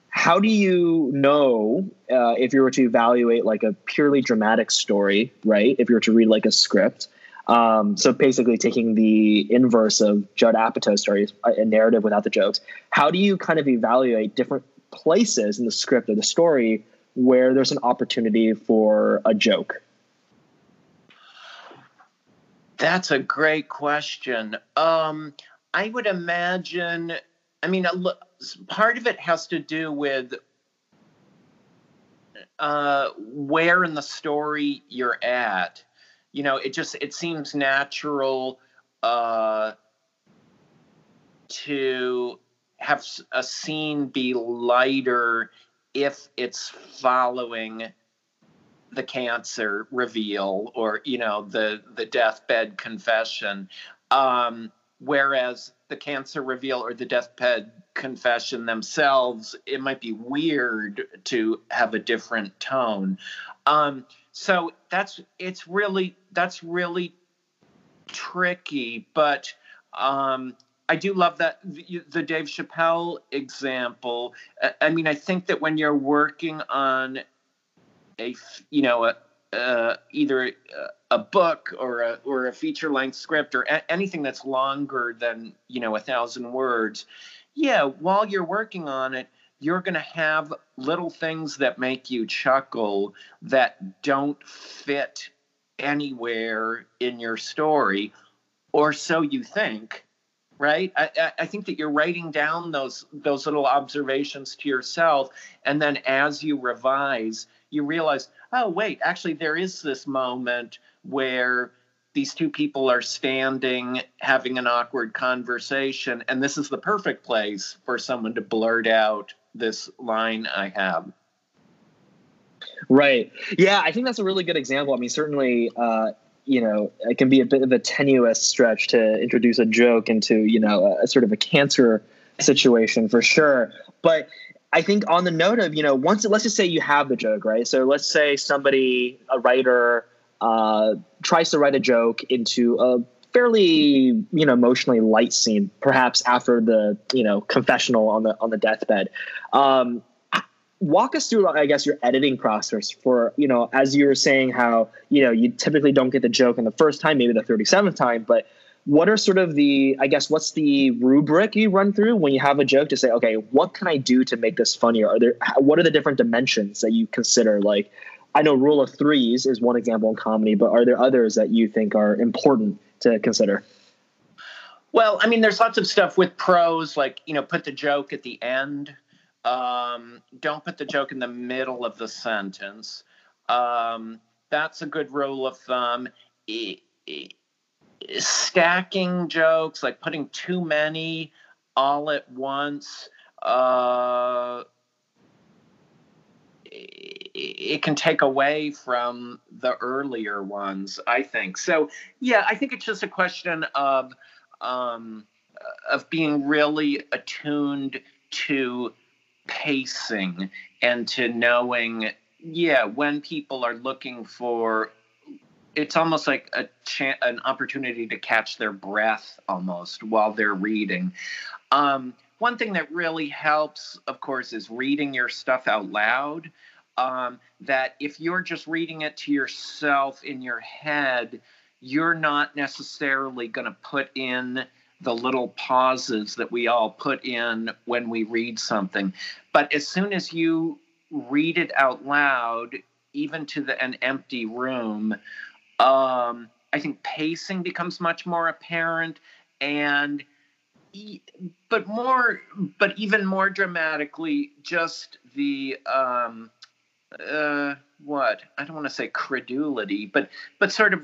how do you know uh, if you were to evaluate like a purely dramatic story, right? If you were to read like a script, Um, so basically, taking the inverse of Judd Apatow's story, a narrative without the jokes. How do you kind of evaluate different places in the script or the story where there's an opportunity for a joke? That's a great question. Um, I would imagine. I mean, part of it has to do with uh, where in the story you're at. You know, it just it seems natural uh, to have a scene be lighter if it's following the cancer reveal or you know the the deathbed confession um, whereas the cancer reveal or the deathbed confession themselves it might be weird to have a different tone um, so that's it's really that's really tricky but um, I do love that the, Dave Chappelle example. I mean, I think that when you're working on a, you know, a, uh, either a, book or a or a feature length script or a- anything that's longer than you know a thousand words, yeah, while you're working on it, you're going to have little things that make you chuckle that don't fit anywhere in your story, or so you think right? I, I think that you're writing down those those little observations to yourself and then as you revise you realize oh wait actually there is this moment where these two people are standing having an awkward conversation and this is the perfect place for someone to blurt out this line i have. Right. Yeah i think that's a really good example. I mean certainly uh, you know, it can be a bit of a tenuous stretch to introduce a joke into, you know, a, a sort of a cancer situation for sure. But I think on the note of, you know, once let's just say you have the joke, right? So let's say somebody, a writer, uh, tries to write a joke into a fairly, you know, emotionally light scene, perhaps after the, you know, confessional on the on the deathbed. Um, walk us through i guess your editing process for you know as you were saying how you know you typically don't get the joke in the first time maybe the 37th time but what are sort of the i guess what's the rubric you run through when you have a joke to say okay what can i do to make this funnier are there what are the different dimensions that you consider like i know rule of threes is one example in comedy but are there others that you think are important to consider well i mean there's lots of stuff with prose like you know put the joke at the end um, don't put the joke in the middle of the sentence. Um, that's a good rule of thumb. Stacking jokes, like putting too many all at once, uh, it can take away from the earlier ones, I think. So, yeah, I think it's just a question of um, of being really attuned to pacing and to knowing yeah when people are looking for it's almost like a an opportunity to catch their breath almost while they're reading um, one thing that really helps of course is reading your stuff out loud um, that if you're just reading it to yourself in your head you're not necessarily going to put in the little pauses that we all put in when we read something. But as soon as you read it out loud, even to the, an empty room, um, I think pacing becomes much more apparent and but more but even more dramatically just the um uh what i don't want to say credulity but but sort of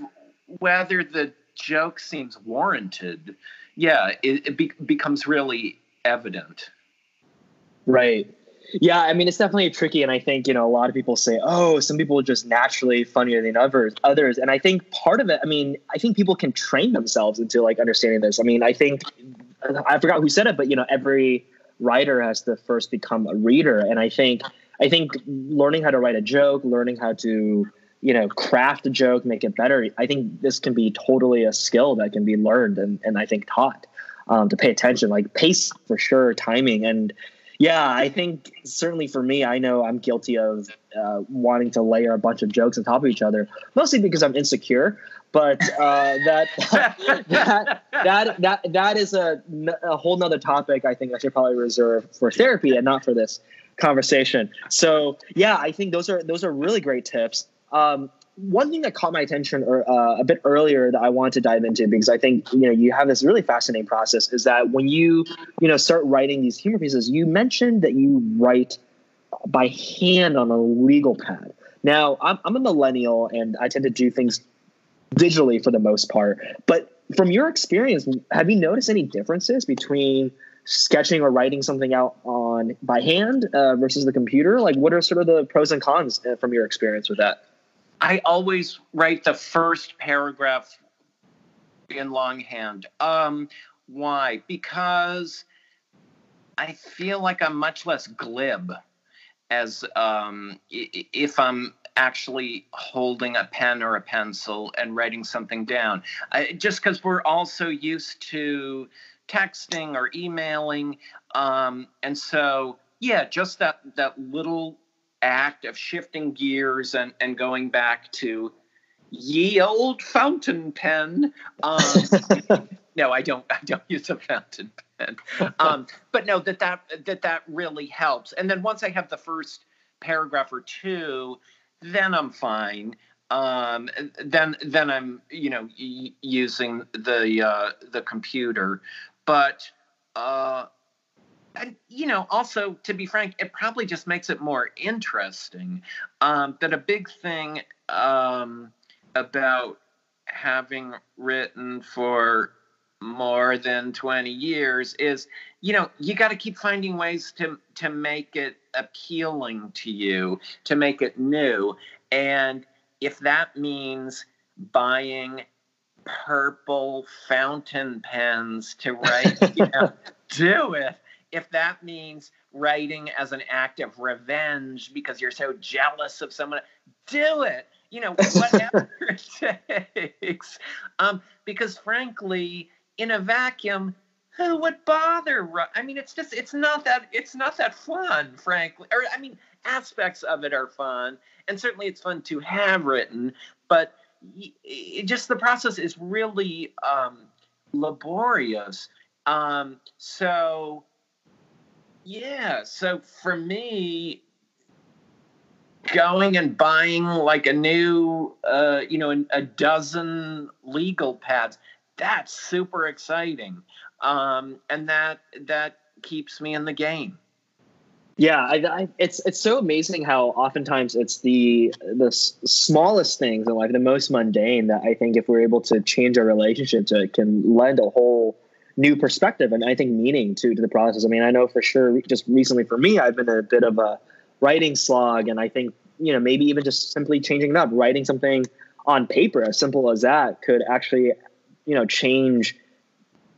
whether the joke seems warranted yeah, it, it be- becomes really evident. Right. Yeah, I mean it's definitely tricky, and I think you know a lot of people say, "Oh, some people are just naturally funnier than others." Others, and I think part of it. I mean, I think people can train themselves into like understanding this. I mean, I think I forgot who said it, but you know, every writer has to first become a reader, and I think I think learning how to write a joke, learning how to you know, craft a joke, make it better. I think this can be totally a skill that can be learned and, and I think taught um, to pay attention, like pace for sure, timing. And, Yeah, I think certainly for me, I know I'm guilty of uh, wanting to layer a bunch of jokes on top of each other, mostly because I'm insecure. But uh, that, that that that that is a, a whole nother topic. I think I should probably reserve for therapy and not for this conversation. So yeah, I think those are those are really great tips. Um, one thing that caught my attention or, uh, a bit earlier that I want to dive into because I think you know you have this really fascinating process is that when you you know start writing these humor pieces, you mentioned that you write by hand on a legal pad. Now I'm, I'm a millennial and I tend to do things digitally for the most part, but from your experience, have you noticed any differences between sketching or writing something out on by hand uh, versus the computer? Like, what are sort of the pros and cons uh, from your experience with that? I always write the first paragraph in longhand. Um, why? Because I feel like I'm much less glib as um, if I'm actually holding a pen or a pencil and writing something down. I, just because we're all so used to texting or emailing, um, and so yeah, just that that little act of shifting gears and, and going back to ye old fountain pen. Um, no, I don't. I don't use a fountain pen. Um, but no, that that that that really helps. And then once I have the first paragraph or two, then I'm fine. Um, then then I'm you know y- using the uh, the computer, but. Uh, and you know, also to be frank, it probably just makes it more interesting. Um, that a big thing um, about having written for more than 20 years is you know you got to keep finding ways to to make it appealing to you to make it new and if that means buying purple fountain pens to write you know, do it if that means writing as an act of revenge because you're so jealous of someone, do it. You know, whatever it takes. Um, because frankly, in a vacuum, who would bother? I mean, it's just it's not that it's not that fun, frankly. Or I mean, aspects of it are fun, and certainly it's fun to have written, but it just the process is really um, laborious. Um, so yeah. So for me, going and buying like a new, uh, you know, a dozen legal pads, that's super exciting. Um, and that, that keeps me in the game. Yeah, I, I, it's it's so amazing how oftentimes it's the the smallest things in life, the most mundane, that I think if we're able to change our relationship to, it can lend a whole new perspective and I think meaning to to the process. I mean, I know for sure just recently for me, I've been a bit of a writing slog, and I think you know maybe even just simply changing it up, writing something on paper as simple as that could actually you know change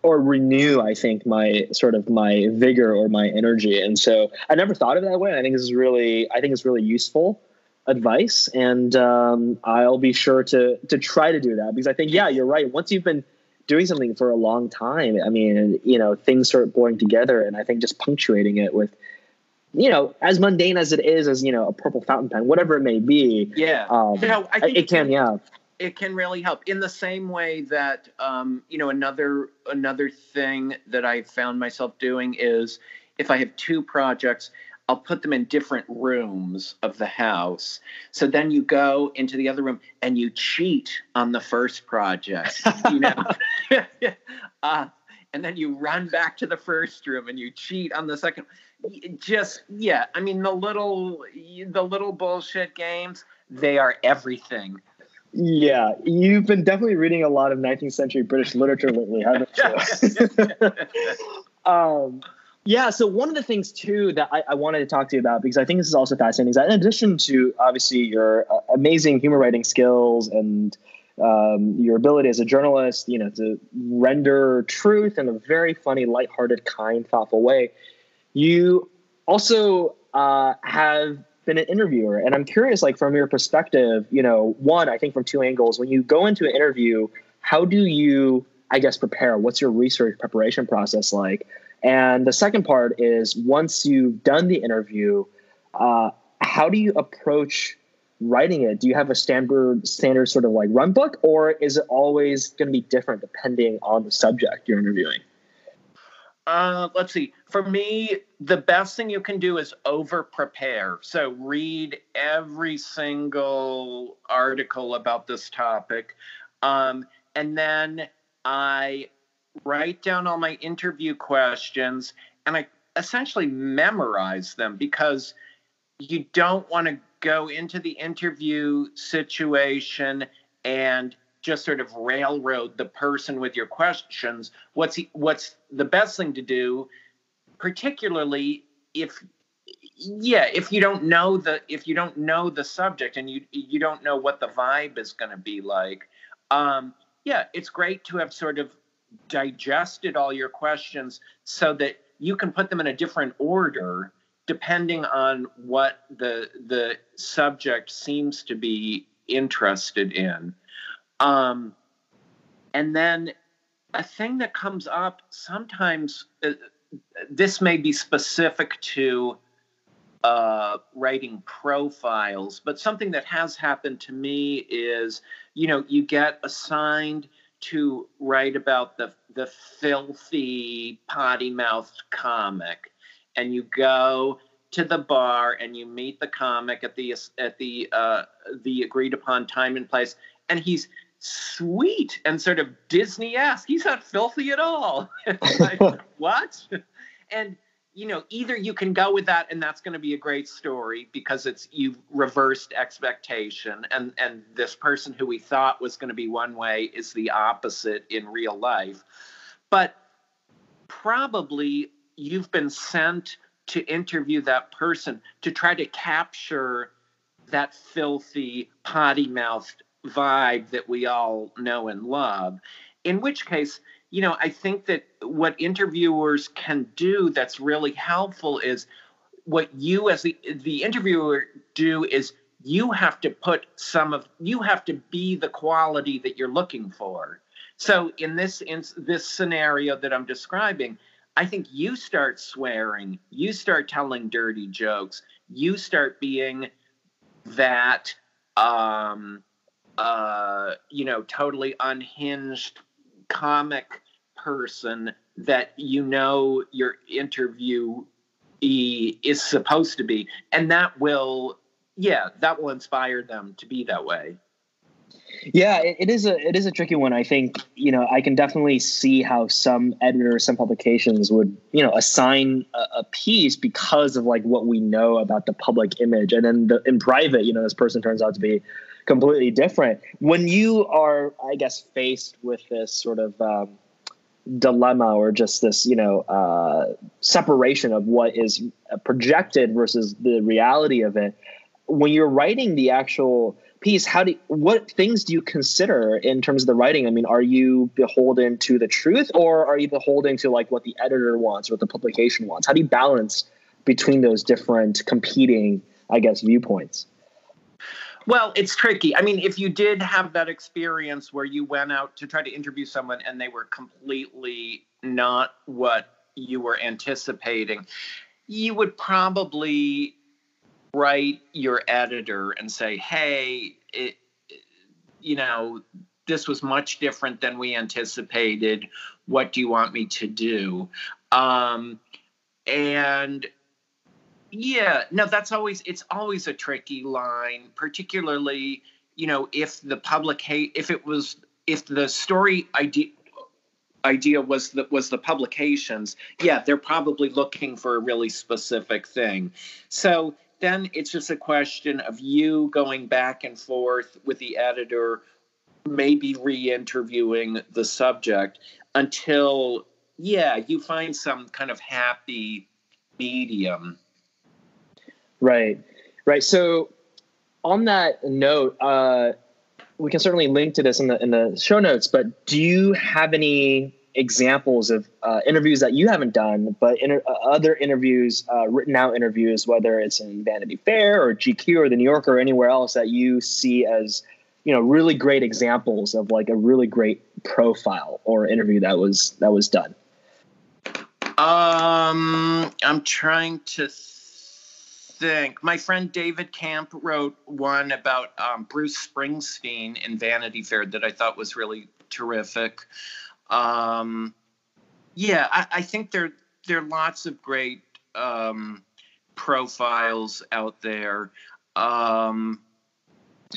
or renew i think my sort of my vigor or my energy. And so i never thought of it that way. I think this is really i think it's really useful advice and um, i'll be sure to to try to do that because i think yeah you're right. Once you've been doing something for a long time, I mean, you know, things start blowing together, and I think just punctuating it with, you know, as mundane as it is, as you know, a purple fountain pen, whatever it may be. Yeah, um, no, I think it can, can, yeah. It can really help in the same way that um, you know another another thing that I found myself doing is if I have two projects, I'll put them in different rooms of the house. So then you go into the other room and you cheat on the first project, you know. uh, and then you run back to the first room and you cheat on the second. Just yeah, I mean the little the little bullshit games, they are everything. Yeah, you've been definitely reading a lot of 19th century British literature lately, haven't you? um, yeah. So one of the things too that I, I, wanted to talk to you about because I think this is also fascinating is that in addition to obviously your uh, amazing humor writing skills and um, your ability as a journalist, you know, to render truth in a very funny, lighthearted, kind, thoughtful way, you also uh, have been an interviewer, and I'm curious, like from your perspective, you know, one, I think from two angles, when you go into an interview, how do you, I guess, prepare? What's your research preparation process like? And the second part is once you've done the interview, uh, how do you approach writing it? Do you have a standard standard sort of like run book, or is it always going to be different depending on the subject you're interviewing? Uh, let's see. For me, the best thing you can do is over prepare. So read every single article about this topic. Um, and then I write down all my interview questions and I essentially memorize them because you don't want to go into the interview situation and just sort of railroad the person with your questions. What's he, what's the best thing to do particularly if yeah if you don't know the if you don't know the subject and you you don't know what the vibe is going to be like. Um yeah it's great to have sort of digested all your questions so that you can put them in a different order depending on what the the subject seems to be interested in. Um, and then a thing that comes up sometimes, uh, this may be specific to uh, writing profiles, but something that has happened to me is, you know, you get assigned to write about the the filthy potty mouthed comic, and you go to the bar and you meet the comic at the at the uh, the agreed upon time and place, and he's sweet and sort of Disney-esque. He's not filthy at all. like, what? And you know, either you can go with that and that's going to be a great story because it's you've reversed expectation and and this person who we thought was going to be one way is the opposite in real life. But probably you've been sent to interview that person to try to capture that filthy potty mouthed vibe that we all know and love. In which case, you know, I think that what interviewers can do that's really helpful is what you as the the interviewer do is you have to put some of you have to be the quality that you're looking for. So in this in this scenario that I'm describing, I think you start swearing, you start telling dirty jokes, you start being that um uh, you know, totally unhinged comic person that you know your interview is supposed to be. And that will, yeah, that will inspire them to be that way. Yeah, it, is a it is a tricky one. I think you know I can definitely see how some editors, some publications would you know assign a, a, piece because of like what we know about the public image, and then the, in private, you know, this person turns out to be completely different. When you are, I guess, faced with this sort of um, dilemma or just this, you know, uh, separation of what is projected versus the reality of it, when you're writing the actual piece, how do you, what things do you consider in terms of the writing? I mean, are you beholden to the truth, or are you beholden to like what the editor wants or what the publication wants? How do you balance between those different competing, I guess, viewpoints? Well, it's tricky. I mean, if you did have that experience where you went out to try to interview someone and they were completely not what you were anticipating, you would probably write your editor and say, "Hey, it, you know, this was much different than we anticipated. What do you want me to do?" Um, and yeah, no, that's always it's always a tricky line, particularly you know if the public hate if it was if the story idea idea was that was the publications yeah they're probably looking for a really specific thing. So then it's just a question of you going back and forth with the editor maybe re-interviewing the subject until yeah you find some kind of happy medium Right, right. So on that note, uh, we can certainly link to this in the in the show notes. But do you have any examples of uh, interviews that you haven't done, but uh, other interviews, uh, written out interviews, whether it's in Vanity Fair or GQ or the New Yorker or anywhere else that you see as you know really great examples of like a really great profile or interview that was that was done? Um, I'm trying to think. My friend David Kamp wrote one about um, Bruce Springsteen in Vanity Fair that I thought was really terrific. Um, yeah, I, I, think there there are lots of great um, profiles out there. Um,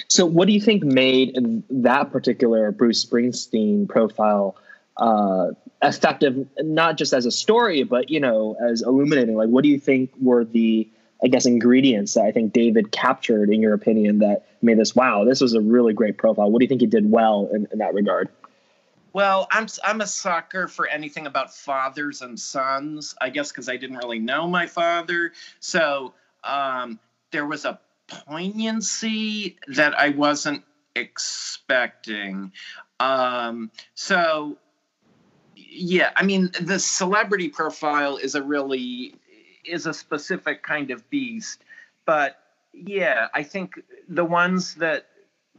so, what do you think made that particular Bruce Springsteen profile uh, effective, not just as a story, but you know, as illuminating? Like, what do you think were the, I guess, ingredients that I think David captured, in your opinion, that made this? Wow, this was a really great profile. What do you think he did well in, in that regard? Well, I'm I'm a sucker for anything about fathers and sons. I guess because I didn't really know my father, so um, there was a poignancy that I wasn't expecting. Um, so, yeah, I mean, the celebrity profile is a really is a specific kind of beast, but yeah, I think the ones that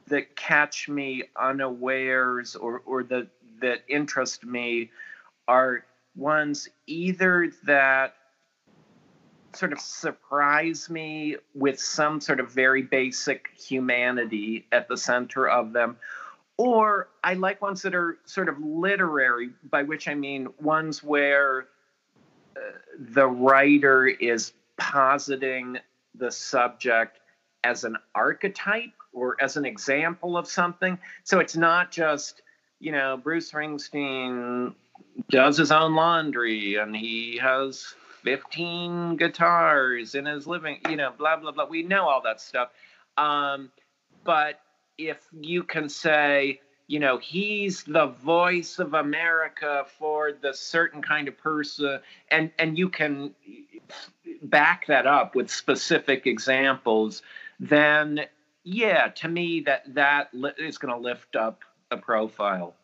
that catch me unawares or or that that interest me are ones either that sort of surprise me with some sort of very basic humanity at the center of them. Or I like ones that are sort of literary, by which I mean ones where the writer is positing the subject as an archetype or as an example of something. So it's not just, you know, Bruce Springsteen does his own laundry and he has 15 guitars in his living, you know, blah, blah, blah. We know all that stuff. Um, but if you can say, you know, he's the voice of America for the certain kind of person, and, and you can back that up with specific examples, then yeah, to me, that that is going to lift up a profile.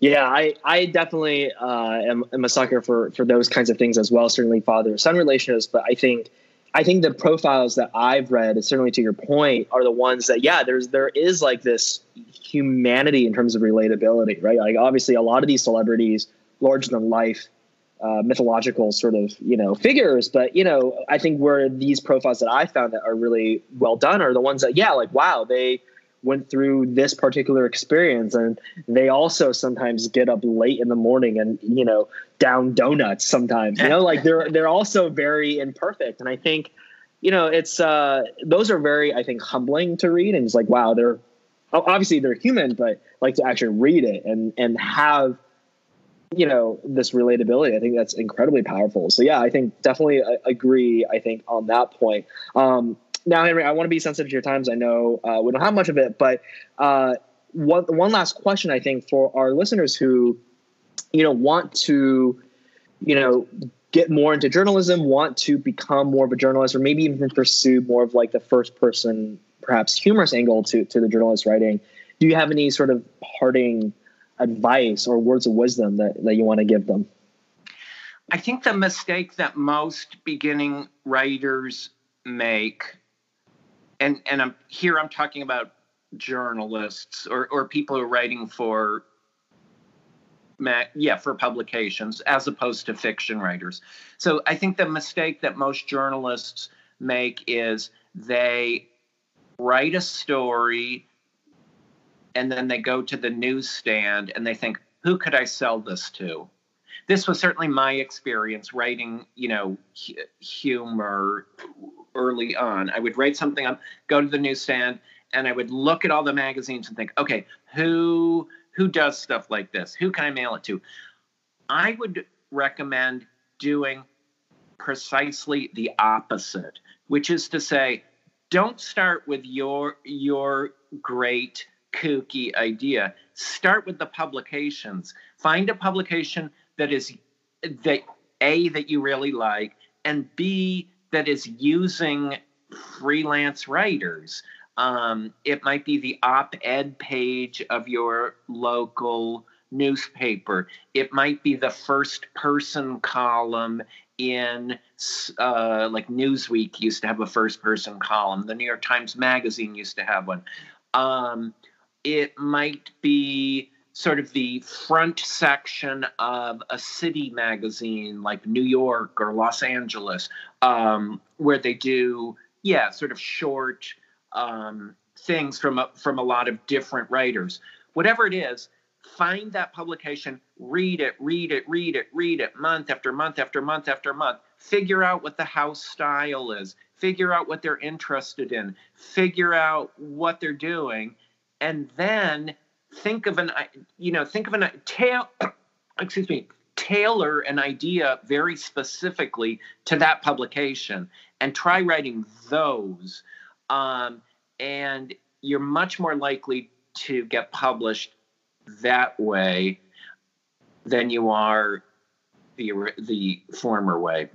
Yeah, I, I definitely uh, am, am, a sucker for, for those kinds of things as well. Certainly father son relationships, but I think I think the profiles that I've read, certainly to your point, are the ones that yeah, there's there is like this humanity in terms of relatability, right? Like obviously a lot of these celebrities, larger than life, uh, mythological sort of you know figures, but you know I think where these profiles that I found that are really well done are the ones that yeah, like wow, they went through this particular experience and they also sometimes get up late in the morning and you know down donuts sometimes you know like they're they're also very imperfect. And i think you know it's uh those are very i think humbling to read and it's like wow they're obviously they're human but like to actually read it and and have you know this relatability i think that's incredibly powerful. So yeah i think definitely uh, agree i think on that point. Um now, Henry, I want to be sensitive to your times. I know uh, we don't have much of it, but uh, one one last question, I think, for our listeners who, you know, want to, you know, get more into journalism, want to become more of a journalist, or maybe even pursue more of like the first person, perhaps humorous angle to to the journalist writing. Do you have any sort of parting advice or words of wisdom that, that you want to give them? I think the mistake that most beginning writers make and and I'm here I'm talking about journalists or or people who are writing for yeah for publications as opposed to fiction writers. So i think the mistake that most journalists make is they write a story and then they go to the newsstand and they think who could i sell this to this was certainly my experience writing you know humor early on. I would write something up, go to the newsstand, and I would look at all the magazines and think, okay, who who does stuff like this? Who can I mail it to? I would recommend doing precisely the opposite, which is to say, don't start with your your great kooky idea. Start with the publications. Find a publication that is that a that you really like and b that is using freelance writers. Um, it might be the op ed page of your local newspaper. It might be the first person column in uh, like Newsweek used to have a first person column. The New York Times Magazine used to have one. Um, it might be sort of the front section of a city magazine like New York or Los Angeles, um, where they do, yeah, sort of short um, things from a, from a lot of different writers. Whatever it is, find that publication, read it, read it, read it, read it, month after month after month after month. Figure out what the house style is. Figure out what they're interested in. Figure out what they're doing, and then think of an you know think of an tail excuse me tailor an idea very specifically to that publication and try writing those um, and you're much more likely to get published that way than you are the the former way.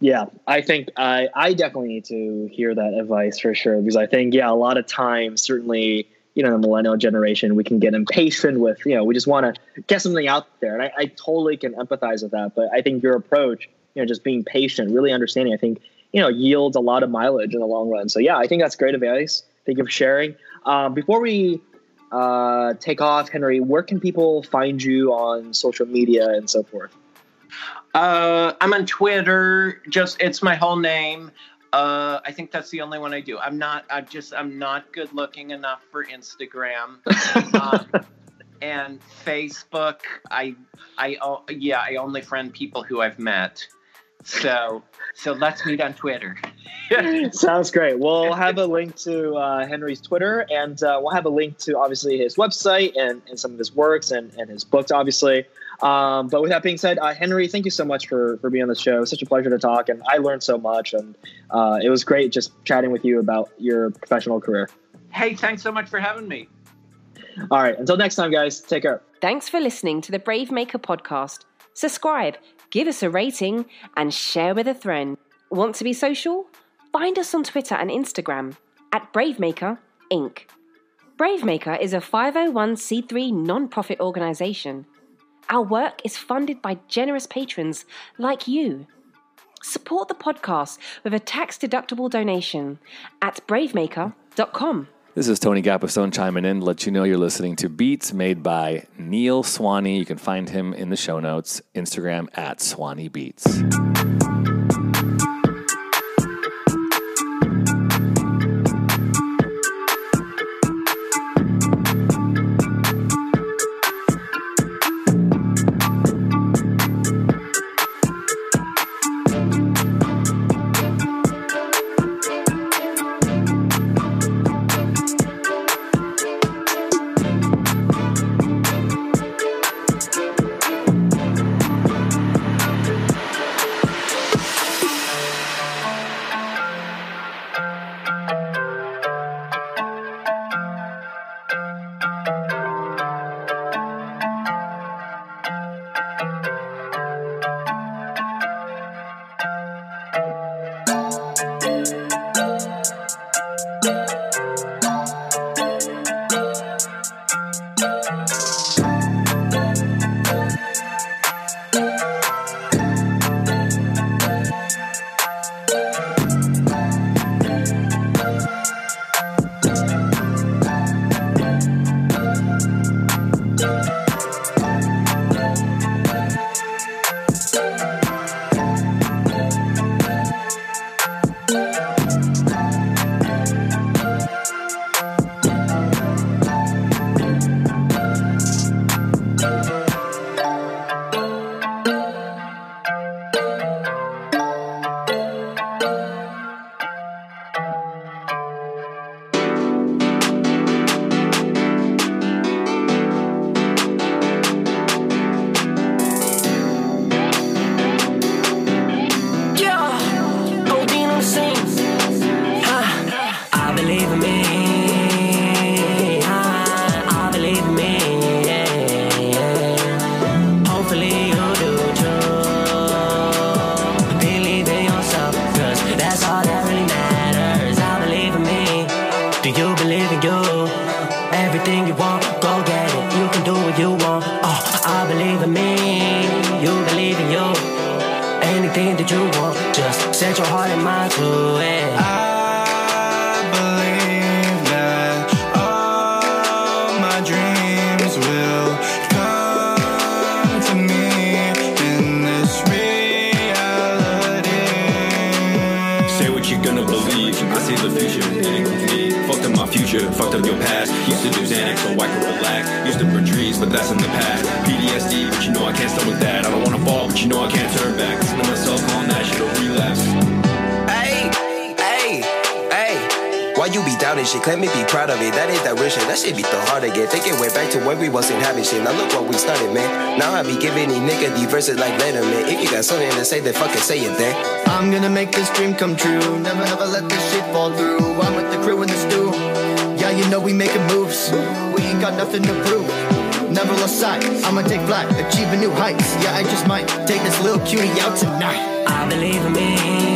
Yeah i think i i definitely need to hear that advice for sure because i think yeah a lot of times certainly you know the millennial generation we can get impatient with you know we just want to get something out there. And I, I, totally can empathize with that. But i think your approach you know just being patient really understanding i think you know yields a lot of mileage in the long run. So yeah i think that's great advice. Thank you for sharing. Um, before we uh, take off henry where can people find you on social media and so forth? Uh, i'm on twitter. Just it's my whole name uh, I think that's the only one I do. I'm not. I just. I'm not good looking enough for Instagram. um, and Facebook. I. I. Oh, yeah. I only friend people who I've met. So. So let's meet on Twitter. Sounds great. We'll have a link to uh, Henry's Twitter, and uh, we'll have a link to obviously his website and, and some of his works and, and his books, obviously. Um, but with that being said, uh, Henry, thank you so much for for being on the show. such a pleasure to talk, and I learned so much, and uh, it was great just chatting with you about your professional career. Hey, thanks so much for having me. All right, until next time, guys, take care. Thanks for listening to the Brave Maker podcast. Subscribe, give us a rating, and share with a friend. Want to be social? Find us on Twitter and Instagram at Bravemaker Inc. Bravemaker is a 501c3 non-profit organization our work is funded by generous patrons like you. Support the podcast with a tax deductible donation at bravemaker.com. This is Tony Gapastone chiming in to let you know you're listening to Beats made by Neil Swany. You can find him in the show notes, Instagram at Swany Beats. Future, fucked up your past. Used to do Xanax so I could relax. Used to burn trees, but that's in the past. PTSD, but you know I can't stop with that. I don't wanna fall, but you know I can't turn back. Listen to myself on that shit, a relapse. Hey, hey, hey. Why you be doubting shit? Claim me be proud of it. That ain't that real shit. That shit be the hard again. Think it went back to when we wasn't having shit. Now look what we started, man. Now I be giving these niggas these verses like Letterman. If you got something to say, then fucking say it then. I'm gonna make this dream come true. Never ever let this shit fall through. I'm with the crew in the stew. You know we making moves. We ain't got nothing to prove. Never lost sight. I'ma take flight, achieving new heights. Yeah, I just might take this little cutie out tonight. I believe in me.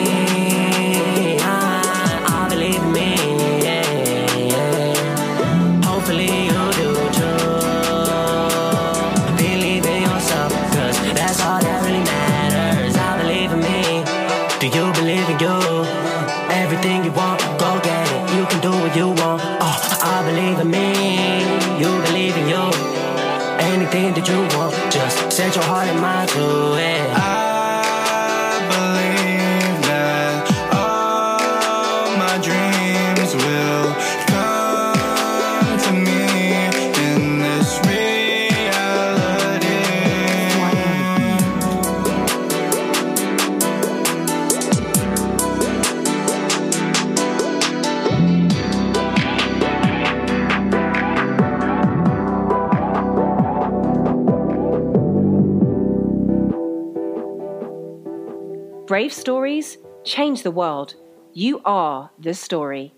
Brave stories change the world. You are the story.